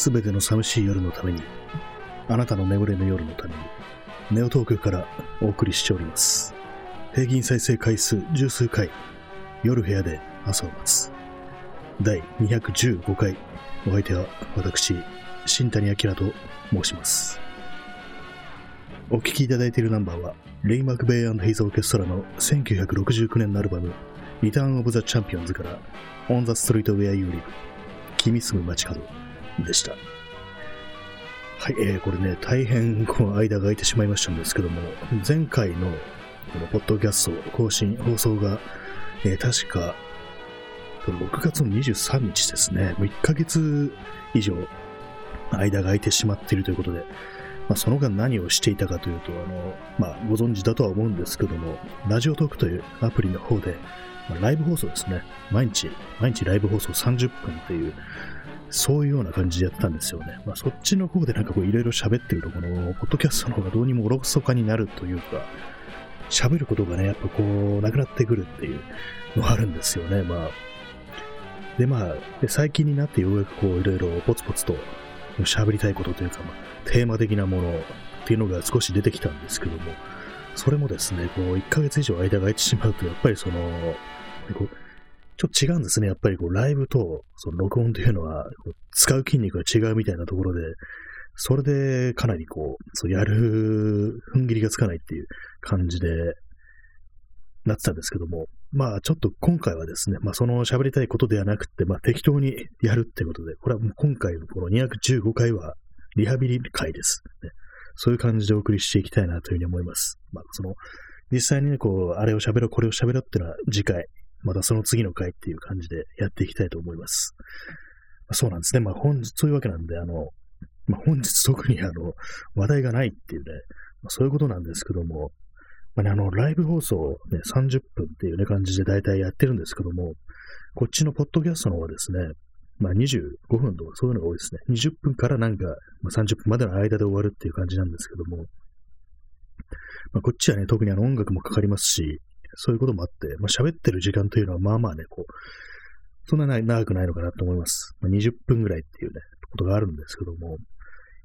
すべての寂しい夜のために、あなたの眠れぬ夜のために、ネオトークからお送りしております。平均再生回数十数回、夜部屋で朝を待つ。第215回、お相手は私、新谷明と申します。お聴きいただいているナンバーは、レイ・マクベイヘイズ・オーケストラの1969年のアルバム、リターン・オブ・ザ・チャンピオンズから、On the Street Where You Live 君住む街角でした。はい、えー、これね、大変こう間が空いてしまいましたんですけども、前回のこのポッドキャスト更新、放送が、えー確か、6月の23日ですね、もう1ヶ月以上間が空いてしまっているということで、まあ、その間何をしていたかというと、あの、まあ、ご存知だとは思うんですけども、ラジオトークというアプリの方で、まあライブ放送ですね。毎日、毎日ライブ放送30分っていう、そういうような感じでやったんですよね。まあ、そっちの方でなんかこういろいろ喋ってると、この、ポッドキャストの方がどうにもおろそかになるというか、喋ることがね、やっぱこう、なくなってくるっていうのがあるんですよね。まあ。で、まあ、最近になってようやくこう、いろいろポツポツと喋りたいことというか、まあ、テーマ的なものっていうのが少し出てきたんですけども、それもですね、こう、1ヶ月以上間が空いてしまうと、やっぱりその、こうちょっと違うんですね。やっぱりこう、ライブと、その録音というのは、使う筋肉が違うみたいなところで、それでかなりこう、そうやる踏ん切りがつかないっていう感じで、なってたんですけども、まあちょっと今回はですね、まあその喋りたいことではなくて、まあ適当にやるってことで、これはもう今回のこの215回はリハビリ会です、ね。そういう感じでお送りしていきたいなというふうに思います。まあその、実際にね、こう、あれを喋ろう、これを喋ろうっていうのは次回、またその次の回っていう感じでやっていきたいと思います。あそうなんですね。まあ本日、そういうわけなんで、あの、まあ本日特にあの、話題がないっていうね、まあ、そういうことなんですけども、まあね、あの、ライブ放送ね、30分っていうね、感じで大体やってるんですけども、こっちのポッドキャストの方はですね、まあ25分とかそういうのが多いですね。20分からなんか、まあ、30分までの間で終わるっていう感じなんですけども、まあ、こっちはね、特にあの音楽もかかりますし、そういうこともあって、まあ、喋ってる時間というのはまあまあね、こう、そんなな長くないのかなと思います。まあ、20分ぐらいっていうね、ことがあるんですけども、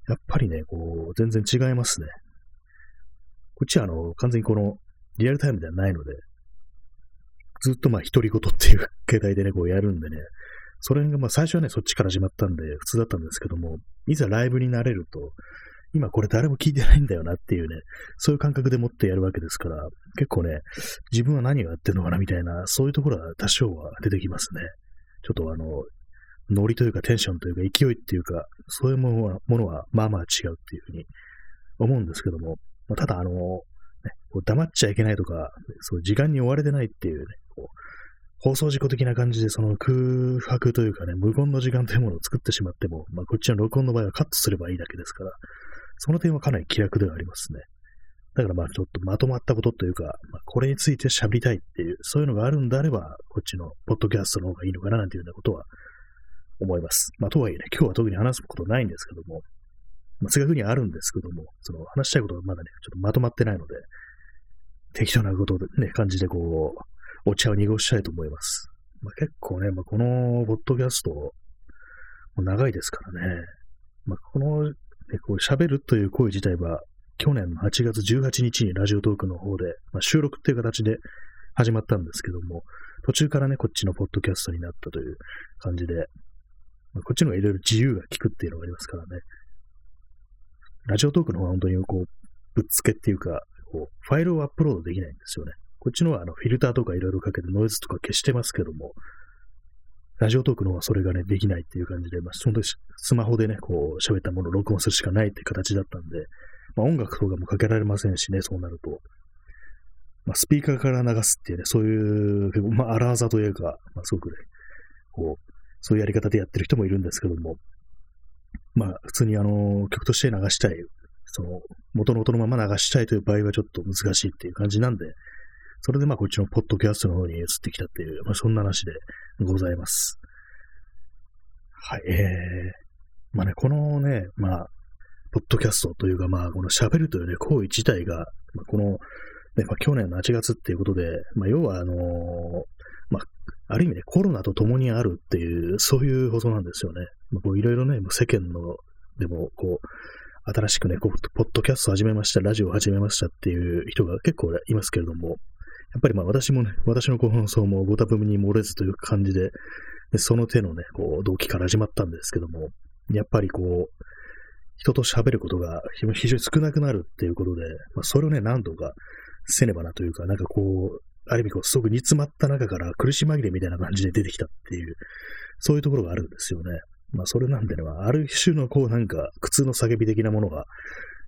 やっぱりね、こう、全然違いますね。こっちはあの、完全にこの、リアルタイムではないので、ずっとまあ、独り言っていう 形態でね、こうやるんでね、それがまあ、最初はね、そっちから始まったんで、普通だったんですけども、いざライブになれると、今これ誰も聞いてないんだよなっていうね、そういう感覚でもってやるわけですから、結構ね、自分は何をやってるのかなみたいな、そういうところは多少は出てきますね。ちょっとあの、ノリというかテンションというか勢いっていうか、そういうものは、ものはまあまあ違うっていうふうに思うんですけども、ま、ただあの、ね、こう黙っちゃいけないとか、そう時間に追われてないっていうね、こう放送事故的な感じで、その空白というかね、無言の時間というものを作ってしまっても、まあ、こっちの録音の場合はカットすればいいだけですから、その点はかなり気楽ではありますね。だからまあちょっとまとまったことというか、まあ、これについて喋りたいっていう、そういうのがあるんであれば、こっちのポッドキャストの方がいいのかななんていうようなことは思います。まあとはいえね、今日は特に話すことないんですけども、まあ正確にはあるんですけども、その話したいことがまだね、ちょっとまとまってないので、適当なことでね、感じでこう、お茶を濁したいと思います。まあ結構ね、まあこのポッドキャスト、長いですからね、まあこの、ね、こう喋るという行為自体は、去年の8月18日にラジオトークの方で、まあ、収録っていう形で始まったんですけども、途中からね、こっちのポッドキャストになったという感じで、まあ、こっちの方がいろいろ自由が利くっていうのがありますからね。ラジオトークの方は本当にこう、ぶっつけっていうか、こう、ファイルをアップロードできないんですよね。こっちのはあのフィルターとかいろいろかけてノイズとか消してますけども、ラジオトークの方はそれがね、できないっていう感じで、まあ、本当にスマホでね、こう、喋ったものを録音するしかないって形だったんで、まあ、音楽とかもかけられませんしね、そうなると。まあ、スピーカーから流すっていうね、そういう、結構まあ、荒技というか、まあ、すごくね、こう、そういうやり方でやってる人もいるんですけども、まあ、普通にあの、曲として流したい、その、元の音のまま流したいという場合はちょっと難しいっていう感じなんで、それでまあ、こっちのポッドキャストの方に移ってきたっていう、まあ、そんな話でございます。はい、えー、まあね、このね、まあ、ポッドキャストというか、まあ、この喋るというね、行為自体が、まあ、この、ね、まあ、去年の8月っていうことで、まあ、要は、あのーまあ、ある意味ね、コロナと共にあるっていう、そういう放送なんですよね。まあ、こういろいろね、世間の、でも、こう、新しくね、こう、ポッドキャスト始めました、ラジオ始めましたっていう人が結構いますけれども、やっぱりまあ私もね、私の放送もご多分に漏れずという感じで、その手のね、こう、動機から始まったんですけども、やっぱりこう、人と喋ることが非常に少なくなるっていうことで、まあ、それをね、何度かせねばなというか、なんかこう、ある意味こう、すごく煮詰まった中から苦し紛れみたいな感じで出てきたっていう、そういうところがあるんですよね。まあ、それなんでね、ある種のこう、なんか、苦痛の叫び的なものが、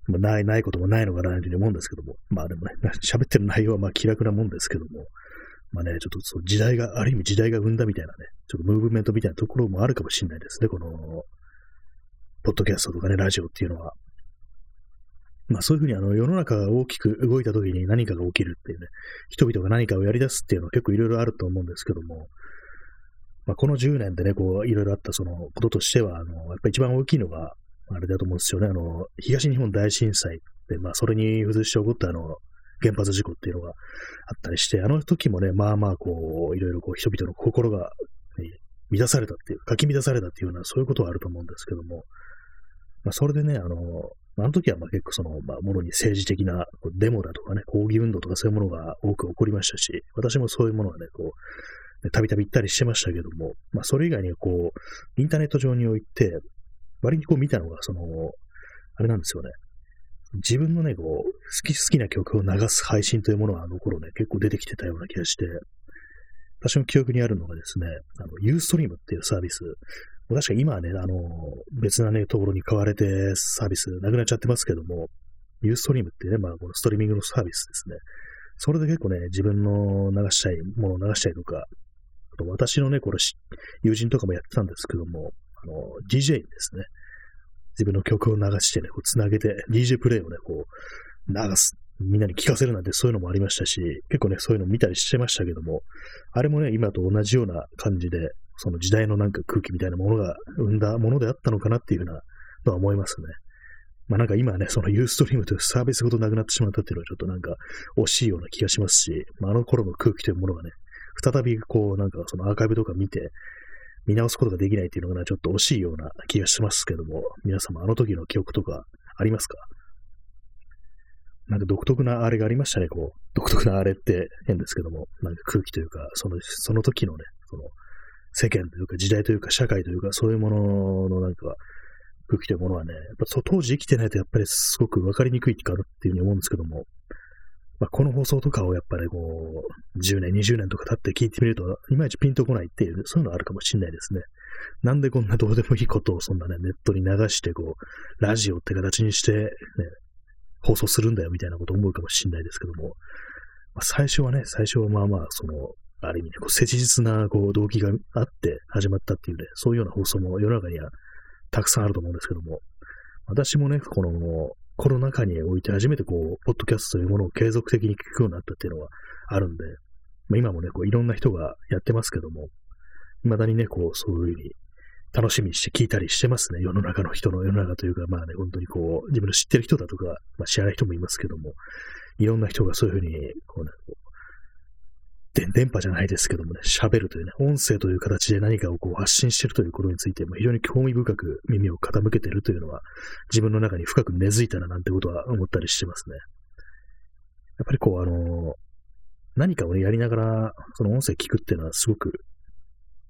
まあ、ない、ないこともないのかなというふうに思うんですけども、まあでもね、喋ってる内容はまあ気楽なもんですけども、まあね、ちょっとそう時代が、ある意味時代が生んだみたいなね、ちょっとムーブメントみたいなところもあるかもしれないですね、この、ポッドキャストとかね、ラジオっていうのは。まあそういうふうにあの世の中が大きく動いた時に何かが起きるっていうね、人々が何かをやり出すっていうのは結構いろいろあると思うんですけども、まあこの10年でね、こういろいろあったそのこととしては、あの、やっぱり一番大きいのが、あれだと思うんですよね、あの、東日本大震災で、まあそれに付随して起こったあの、原発事故っていうのがあったりして、あの時もね、まあまあこう、いろいろこう人々の心が、乱されたっていう、かき乱されたっていうような、そういうことはあると思うんですけども、まあそれでね、あの、あの時はまあ結構その、まあ、ものに政治的なデモだとかね、抗議運動とかそういうものが多く起こりましたし、私もそういうものはね、こう、たびたび行ったりしてましたけども、まあ、それ以外にこう、インターネット上において、割にこう見たのが、その、あれなんですよね。自分のね、こう、好き好きな曲を流す配信というものはあの頃ね、結構出てきてたような気がして、私の記憶にあるのがですね、あの、ユーストリームっていうサービス、確か今はね、あの、別なね、ところに買われてサービスなくなっちゃってますけども、ユーストリームってね、まあ、このストリーミングのサービスですね。それで結構ね、自分の流したいものを流したりとか、あと私のね、これ、友人とかもやってたんですけども、あの、DJ にですね。自分の曲を流してね、こう、つなげて、DJ プレイをね、こう、流す。みんなに聞かせるなんてそういうのもありましたし、結構ね、そういうの見たりしてましたけども、あれもね、今と同じような感じで、その時代のなんか空気みたいなものが生んだものであったのかなっていうふうなのは思いますね。まあなんか今ね、そのユーストリームというサービスごとなくなってしまったっていうのはちょっとなんか惜しいような気がしますし、まあ、あの頃の空気というものがね、再びこうなんかそのアーカイブとか見て、見直すことができないっていうのが、ね、ちょっと惜しいような気がしますけども、皆様あの時の記憶とかありますか？なんか独特なあれがありましたね、こう。独特なあれって変ですけども、なんか空気というか、その、その時のね、その、世間というか時代というか社会というかそういうもののなんか空気というものはね、やっぱ当時生きてないとやっぱりすごく分かりにくいかなっていうふうに思うんですけども、まあ、この放送とかをやっぱりこう、10年、20年とか経って聞いてみると、いまいちピンとこないっていう、そういうのあるかもしれないですね。なんでこんなどうでもいいことをそんなね、ネットに流して、こう、ラジオって形にして、ね、放送するんだよみたいなこと思うかもしれないですけども、まあ、最初はね、最初はまあまあ、その、ある意味ね、こう切実なこう動機があって始まったっていうね、そういうような放送も世の中にはたくさんあると思うんですけども、私もね、このコロナ禍において初めてこう、ポッドキャストというものを継続的に聞くようになったっていうのはあるんで、まあ、今もね、こういろんな人がやってますけども、未だにね、こう、そういうふうに楽しみにして聞いたりしてますね。世の中の人の世の中というか、まあね、本当にこう、自分の知ってる人だとか、まあ知らない人もいますけども、いろんな人がそういうふうに、こうね、電波じゃないですけどもね、喋るというね、音声という形で何かをこう発信しているということについても、非常に興味深く耳を傾けているというのは、自分の中に深く根付いたななんてことは思ったりしてますね。やっぱりこう、あの何かをね、やりながら、その音声聞くっていうのはすごく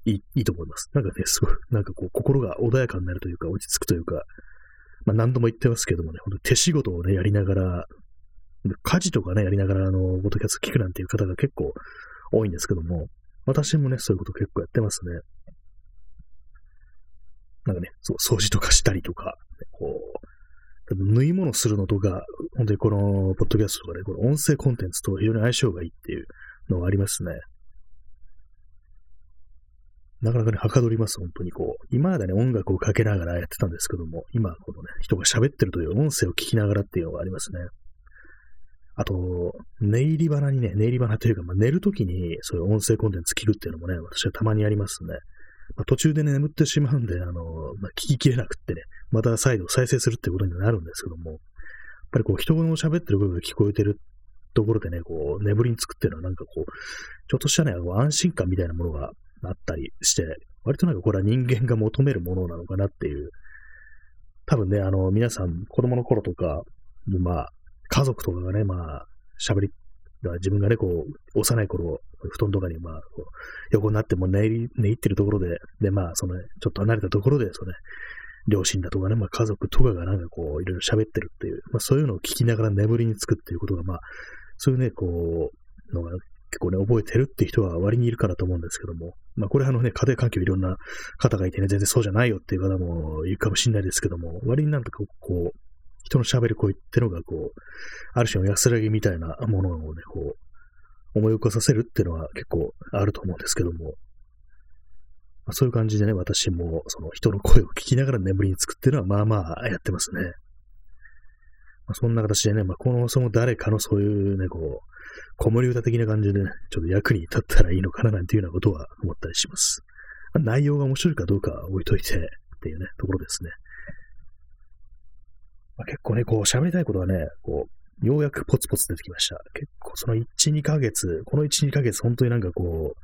いいいいと思います。なんかね、すごい、なんかこう、心が穏やかになるというか、落ち着くというか、まあ何度も言ってますけどもね、本当手仕事をね、やりながら、家事とかね、やりながら、あの、ボトキャスト聞くなんていう方が結構多いんですけども、私もね、そういうこと結構やってますね。なんかね、そう、掃除とかしたりとか、こう、縫い物するのとか、本当にこの、ポッドキャストとかね、この音声コンテンツと非常に相性がいいっていうのがありますね。なかなかね、はかどります、本当にこう。今までね、音楽をかけながらやってたんですけども、今、このね、人が喋ってるという音声を聞きながらっていうのがありますね。あと、寝入り花にね、寝入り花というか、まあ、寝るときにそういう音声コンテンツ聞くっていうのもね、私はたまにありますね。まあ、途中で、ね、眠ってしまうんで、あの、まあ、聞ききれなくってね、また再度再生するってことになるんですけども、やっぱりこう人の喋ってる部分が聞こえてるところでね、こう、眠りにつくっていうのはなんかこう、ちょっとしたね、安心感みたいなものがあったりして、割となんかこれは人間が求めるものなのかなっていう、多分ね、あの、皆さん、子供の頃とか、まあ、家族とかがね、まあ、喋り、自分がね、こう、幼い頃、布団とかに、まあ、横になっても寝入寝入ってるところで、で、まあ、その、ね、ちょっと離れたところで、そのね、両親だとかね、まあ、家族とかがなんかこう、いろいろ喋ってるっていう、まあ、そういうのを聞きながら眠りにつくっていうことが、まあ、そういうね、こう、のが結構ね、覚えてるって人は割にいるからと思うんですけども、まあこれあのね、家庭環境いろんな方がいてね、全然そうじゃないよっていう方もいるかもしれないですけども、割になんかこう、人の喋る声ってのがこう、ある種の安らぎみたいなものをね、こう、思い起こさせるっていうのは結構あると思うんですけども、まあ、そういう感じでね、私もその人の声を聞きながら眠りにつくっていうのはまあまあやってますね。まあ、そんな形でね、まあ、この、その誰かのそういうね、こう、子守歌的な感じでね、ちょっと役に立ったらいいのかななんていうようなことは思ったりします。ま、内容が面白いかどうかは置いといてっていうね、ところですね。まあ、結構ね、こう喋りたいことはね、こう、ようやくポツポツ出てきました。結構その1、2ヶ月、この1、2ヶ月、本当になんかこう、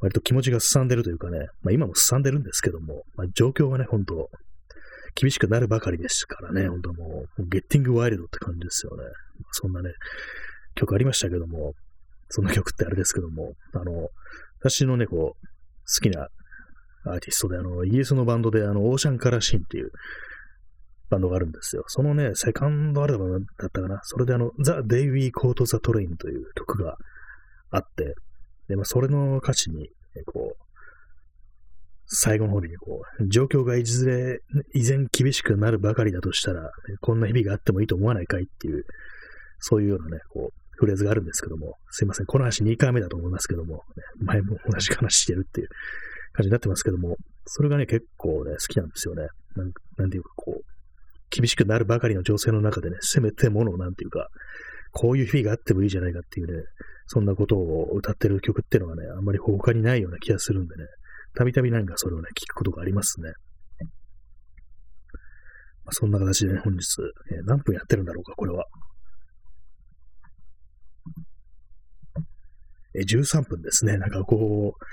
割と気持ちがすさんでるというかね、まあ今もすさんでるんですけども、まあ状況がね、本当厳しくなるばかりですからね、本当もう、 getting wild って感じですよね。そんなね、曲ありましたけども、その曲ってあれですけども、あの、私のね、こう、好きなアーティストで、あの、イギリスのバンドで、あの、 Ocean Colour Scene っていうバンドがあるんですよ。そのね、セカンドアルバムだったかな。それであの、 The Day We Caught the Train という曲があって、で、まあ、それの歌詞に、こう、最後の方にこう、状況がいずれ、依然厳しくなるばかりだとしたら、こんな日々があってもいいと思わないかいっていう、そういうようなね、こう、フレーズがあるんですけども、すいません、この話2回目だと思いますけども、ね、前も同じ話してるっていう感じになってますけども、それがね、結構ね、好きなんですよね。なんなんていうか、こう、厳しくなるばかりの情勢の中でね、せめてものなんていうか、こういう日々があってもいいじゃないかっていうね、そんなことを歌ってる曲っていうのがね、あんまり他にないような気がするんでね、たびたびなんかそれをね、聞くことがありますね。まあ、そんな形でね、本日、えー、何分やってるんだろうか、これは。えー、13分ですね。なんかこう、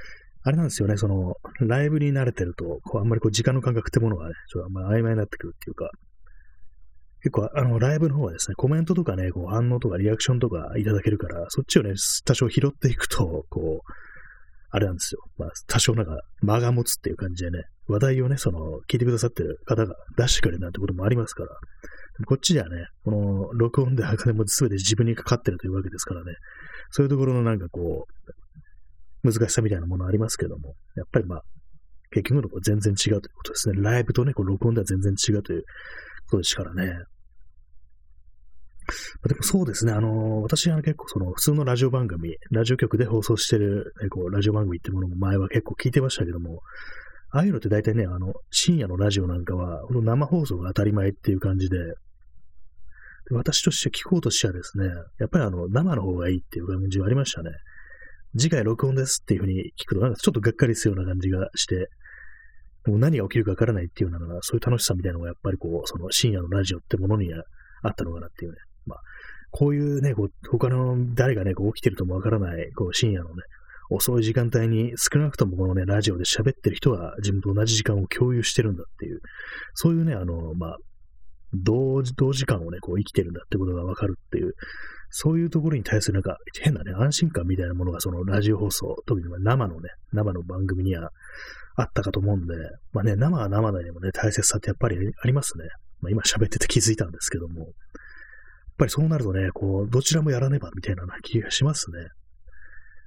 あれなんですよね、その、ライブに慣れてると、こうあんまりこう時間の感覚ってものがね、ちょっとあんまり曖昧になってくるっていうか、結構、あの、ライブの方はですね、コメントとかね、こう反応とかリアクションとかいただけるから、そっちをね、多少拾っていくと、こう、あれなんですよ。まあ、多少なんか間が持つっていう感じでね、話題をね、その、聞いてくださってる方が出してくれるなんてこともありますから、こっちではね、この、録音で金も全て自分にかかってるというわけですからね、そういうところのなんかこう、難しさみたいなものありますけども、やっぱりまあ、結局のところ全然違うということですね。ライブとね、こう録音では全然違うということですからね。でもそうですね、あの、私は結構その普通のラジオ番組、ラジオ局で放送してる、ね、こうラジオ番組ってものも前は結構聞いてましたけども、ああいうのって大体ね、あの、深夜のラジオなんかは、この生放送が当たり前っていう感じで、で私として聞こうとしてはですね、やっぱりあの、生の方がいいっていう感じはありましたね。次回録音ですっていうふうに聞くと、なんかちょっとがっかりするような感じがして、もう何が起きるかわからないっていうような、そういう楽しさみたいなのがやっぱりこう、その深夜のラジオってものにはあったのかなっていうね。まあ、こういうね、こう他の誰がね、こう起きてるともわからない、こう深夜のね、遅い時間帯に少なくともこのね、ラジオで喋ってる人は自分と同じ時間を共有してるんだっていう、そういうね、あの、まあ、同同時間をね、こう生きてるんだってことがわかるっていう、そういうところに対するなんか変なね、安心感みたいなものがそのラジオ放送、特に生のね、生の番組にはあったかと思うんで、まあね、生は生でもね、大切さってやっぱりありますね。まあ今喋ってて気づいたんですけども、っぱりそうなるとね、こう、どちらもやらねばみたいな気がしますね。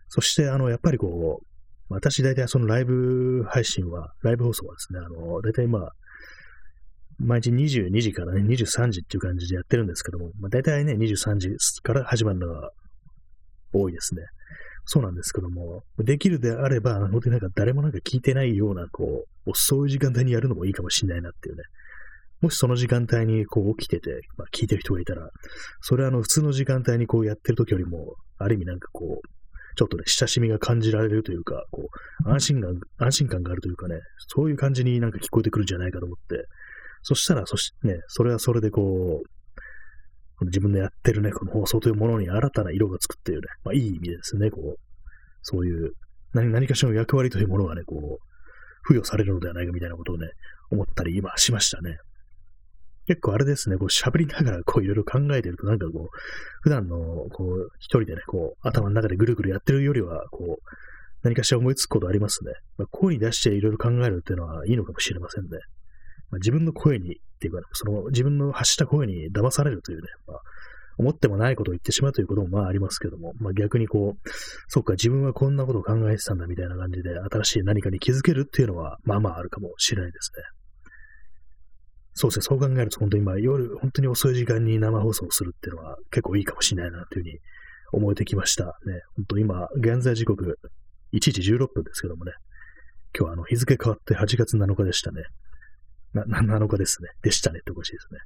そして、あの、やっぱりこう、私大体そのライブ配信は、ライブ放送はですね、あの、大体まあ、毎日22時からね、23時っていう感じでやってるんですけども、まあ、大体ね、23時から始まるのが多いですね。そうなんですけども、できるであれば、本当になんか誰もなんか聞いてないような、こう、そういう時間帯にやるのもいいかもしれないなっていうね、もしその時間帯にこう起きてて、まあ、聞いてる人がいたら、それはあの普通の時間帯にこうやってる時よりも、ある意味なんかこう、ちょっとね、親しみが感じられるというか、こう、安心感、安心感があるというかね、そういう感じになんか聞こえてくるんじゃないかと思って、そしたら、そしね、それはそれでこう、自分のやってるね、この放送というものに新たな色がつくっていうね、まあいい意味ですね、こう、そういう何何かしらの役割というものがね、こう、付与されるのではないかみたいなことをね、思ったり今しましたね。結構あれですね、こう喋りながらこういろいろ考えてるとなんかこう、普段のこう、一人でね、こう、頭の中でぐるぐるやってるよりは、こう、何かしら思いつくことありますね。まあ、声に出していろいろ考えるっていうのはいいのかもしれませんね。まあ、自分の声に、っていうか、その自分の発した声に騙されるというね、まあ、思ってもないことを言ってしまうということもまあありますけども、まあ逆にこう、そうか、自分はこんなことを考えてたんだみたいな感じで、新しい何かに気づけるっていうのは、まあまああるかもしれないですね。そうですね、そう考えると本当に今夜、本当に遅い時間に生放送するっていうのは結構いいかもしれないなというふうに思えてきました。ね、本当今、現在時刻1時16分ですけどもね、今日はあの日付変わって8月7日でしたね。な、7日ですね。でしたねっておかしいですね。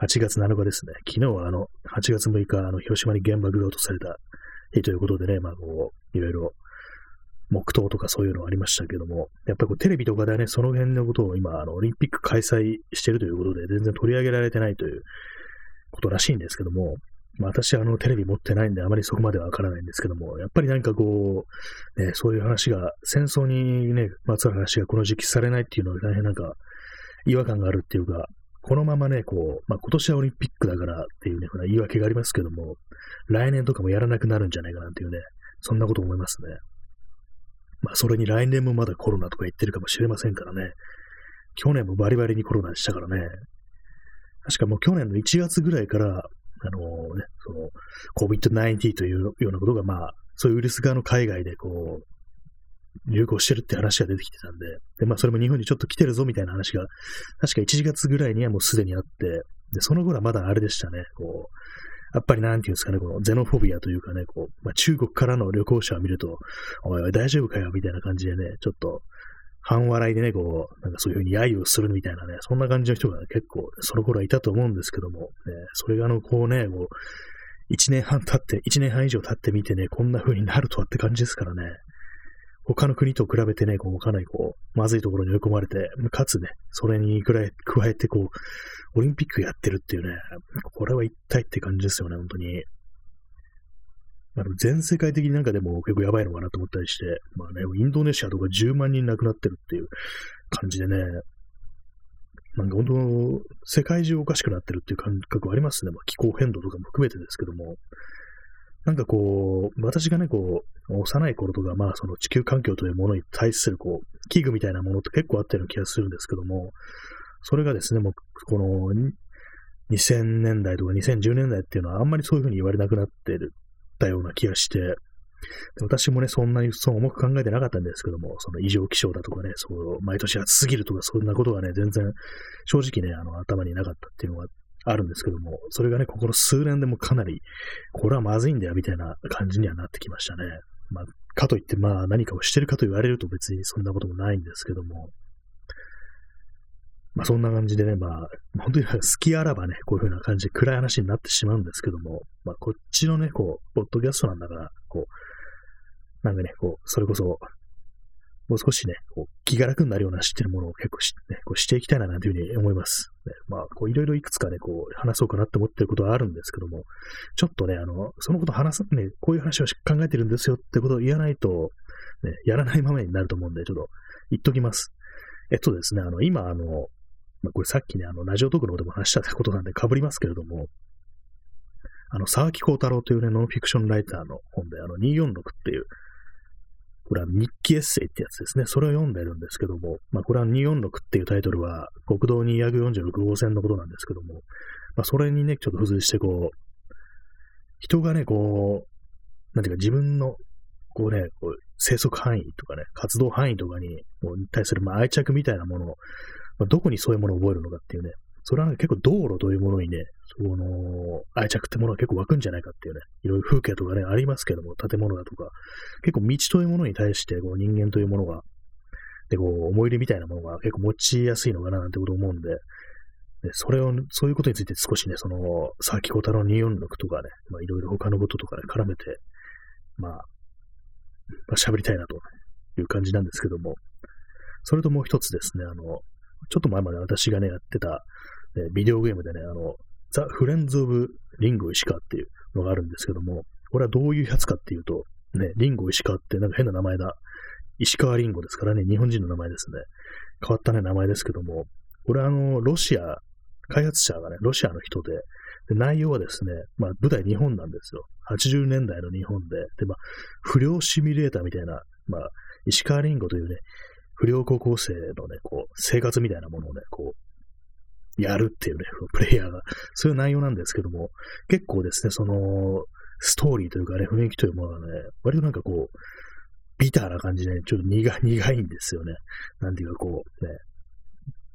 8月7日ですね。昨日はあの、8月6日、あの、広島に原爆が落とされた日ということでね、まあこう、いろいろ、黙祷とかそういうのありましたけども、やっぱりこうテレビとかでね、その辺のことを今、あの、オリンピック開催してるということで、全然取り上げられてないということらしいんですけども、まあ、私はあのテレビ持ってないんであまりそこまではわからないんですけども、やっぱりなんかこう、ね、そういう話が、戦争にね、まつわる話がこの時期されないっていうのは大変なんか違和感があるっていうか、このままね、こう、まあ、今年はオリンピックだからっていうね、言い訳がありますけども、来年とかもやらなくなるんじゃないかなっていうね、そんなこと思いますね。まあ、それに来年もまだコロナとか言ってるかもしれませんからね。去年もバリバリにコロナでしたからね。確かもう去年の1月ぐらいから、あのね、その、COVID-19 というようなことが、まあ、そういうウイルス側の海外でこう、流行してるって話が出てきてたんで、で、まあそれも日本にちょっと来てるぞみたいな話が、確か1月ぐらいにはもうすでにあって、で、その頃はまだあれでしたね、こう、やっぱりなんていうんですかね、このゼノフォビアというかね、こう、まあ、中国からの旅行者を見ると、おいおい大丈夫かよみたいな感じでね、ちょっと、半笑いでね、こう、なんかそういうふうに揶揄をするみたいなね、そんな感じの人が結構、その頃はいたと思うんですけども、ね、それがあの、こうね、こう、一年半経って、一年半以上経ってみてね、こんな風になるとはって感じですからね。他の国と比べてね、こう、かなりこう、まずいところに追い込まれて、かつね、それにくら加えて、こう、オリンピックやってるっていうね、これは一体って感じですよね、本当に。まあ、全世界的になんかでも結構やばいのかなと思ったりして、まあね、インドネシアとか10万人亡くなってるっていう感じでね、なんか本当、世界中おかしくなってるっていう感覚はありますね。まあ、気候変動とかも含めてですけども、なんかこう、私がね、こう、幼い頃とか、まあ、その地球環境というものに対する、こう、器具みたいなものって結構あったような気がするんですけども、それがですね、もう、この、2000年代とか2010年代っていうのはあんまりそういうふうに言われなくなってるたような気がして、私もね、そんなにそう重く考えてなかったんですけども、その異常気象だとかね、そう、毎年暑すぎるとか、そんなことがね、全然、正直ね、あの、頭になかったっていうのがあっあるんですけども、それがね、ここの数年でもかなり、これはまずいんだよ、みたいな感じにはなってきましたね。まあ、かといって、まあ、何かをしてるかと言われると別にそんなこともないんですけども、まあ、そんな感じでね、まあ、本当に好きあらばね、こういう風な感じで暗い話になってしまうんですけども、まあ、こっちのね、こう、ポッドキャストなんだから、こう、なんかね、こう、それこそ、もう少しね、こう気が楽になるような知ってるものを結構し,、ね、こうしていきたいななんていうふうに思います。ね、まあ、こういろいろいくつかね、こう話そうかなって思ってることはあるんですけども、ちょっとね、あの、そのこと話す、ね、こういう話を考えてるんですよってことを言わないと、ね、やらないままになると思うんで、ちょっと言っときます。えっとですね、あの、今、あの、まあ、これさっきね、あの、ラジオトークの方でも話したことなんで被りますけれども、あの、沢木幸太郎というね、ノンフィクションライターの本で、あの、246っていう、これは日記エッセイってやつですね。それを読んでるんですけども、まあこれは246っていうタイトルは国道246号線のことなんですけども、まあそれにね、ちょっと付随してこう、人がね、こう、なんていうか自分の、こうね、こう生息範囲とかね、活動範囲とかに対するまあ愛着みたいなものを、まあ、どこにそういうものを覚えるのかっていうね、それは、ね、結構道路というものにね、その、愛着ってものは結構湧くんじゃないかっていうね、いろいろ風景とかね、ありますけども、建物だとか、結構道というものに対して、こう、人間というものが、で、こう、思い入れみたいなものが結構持ちやすいのかななんてこと思うんで、でそれを、そういうことについて少しね、その、さっき小太郎246とかね、まあいろいろ他のこととかね、絡めて、まあ、まあ、喋りたいなという感じなんですけども、それともう一つですね、あの、ちょっと前まで私がね、やってた、ビデオゲームでね、あの、ザ・フレンズ・オブ・リンゴ石川っていうのがあるんですけども、これはどういうやつかっていうと、ね、リンゴ石川ってなんか変な名前だ。石川リンゴですからね、日本人の名前ですね。変わったね、名前ですけども、これはあの、ロシア、開発者がね、ロシアの人で、で内容はですね、まあ舞台日本なんですよ。80年代の日本で、で、まあ、不良シミュレーターみたいな、まあ、石川リンゴというね、不良高校生のね、こう、生活みたいなものをね、こう、やるっていうね、プレイヤーが、そういう内容なんですけども、結構ですね、その、ストーリーというかね、雰囲気というものがね、割となんかこう、ビターな感じで、ね、ちょっと苦 苦いんですよね。なんていうかこう、ね、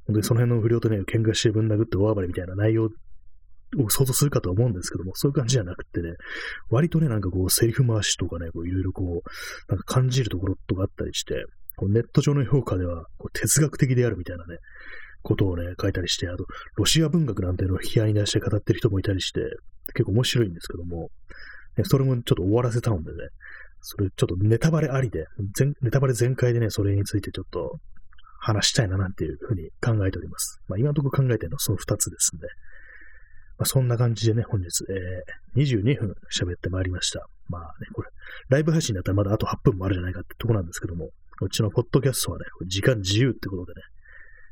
本当にその辺の不良とね、喧嘩してぶん殴って大暴れみたいな内容を想像するかと思うんですけども、そういう感じじゃなくてね、割とね、なんかこう、セリフ回しとかね、こういろいろこう、なんか感じるところとかあったりして、こうネット上の評価ではこう哲学的であるみたいなね、ことをね、書いたりして、あと、ロシア文学なんていうのを批判に出して語ってる人もいたりして、結構面白いんですけども、ね、それもちょっと終わらせたのでね、それちょっとネタバレありで、ネタバレ全開でね、それについてちょっと話したいななんていうふうに考えております。まあ今のところ考えてるのはその二つですね。まあそんな感じでね、本日、えー、22分喋ってまいりました。まあね、これ、ライブ配信だったらまだあと8分もあるじゃないかってとこなんですけども、こっちのポッドキャストはね、時間自由ってことでね、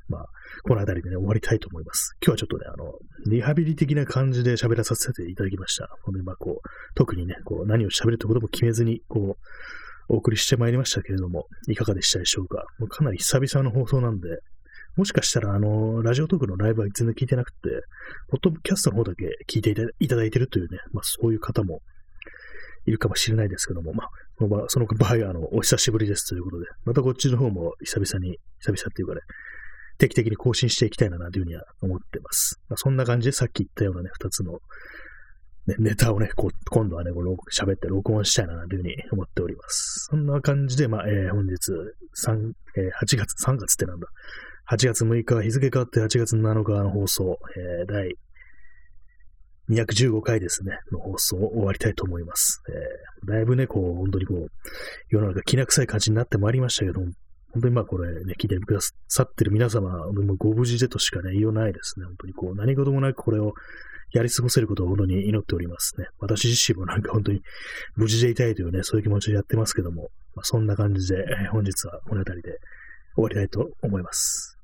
まあ、この辺りでね、終わりたいと思います。今日はちょっとね、あの、リハビリ的な感じで喋らさせていただきました。本当にまあこう、特にね、こう、何を喋るってことも決めずに、こう、お送りしてまいりましたけれども、いかがでしたでしょうか。もうかなり久々の放送なんで、もしかしたら、あの、ラジオトークのライブは全然聞いてなくて、ポッドキャストの方だけ聞いていただいてるというね、まあそういう方もいるかもしれないですけども、まあ、その場合は、あの、お久しぶりですということで、またこっちの方も久々に、久々っていうかね、定期的に更新していきたいな、なんていうふうには思ってます。まあ、そんな感じでさっき言ったようなね、二つの、ね、ネタをね、こう今度はね、こう喋って録音したいな、なんていうふうに思っております。そんな感じで、まあ、えー、本日、3、えー、8月、3月ってなんだ。8月6日、日付変わって8月7日の放送、えー、第215回ですね、の放送を終わりたいと思います。えー、だいぶね、こう、本当にこう、世の中きな臭い感じになってまいりましたけども、本当にまあこれね、聞いてくださってる皆様、ご無事でとしかね、言いようないですね。本当にこう、何事もなくこれをやり過ごせることを本当に祈っておりますね。私自身もなんか 本当に無事でいたいというね、そういう気持ちでやってますけども、まあ、そんな感じで、本日はこの辺りで終わりたいと思います。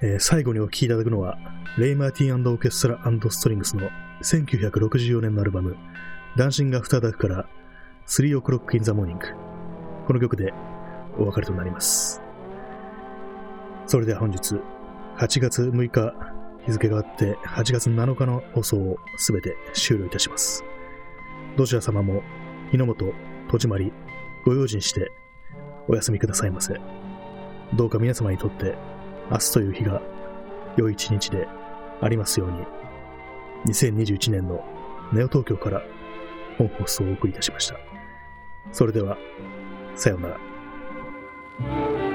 えー、最後にお聴きいただくのは、レイ・マーティンオーケストラストリングスの1964年のアルバム、ダンシング・アフター・ダークから3 o'clock in the morning。この曲でお別れとなります。それでは本日、8月6日、日付があって8月7日の放送をすべて終了いたします。どちら様も、日の本、戸締まり、ご用心してお休みくださいませ。どうか皆様にとって明日という日が良い一日でありますように、2021年のネオ東京から本放送をお送りいたしました。それでは、さようなら。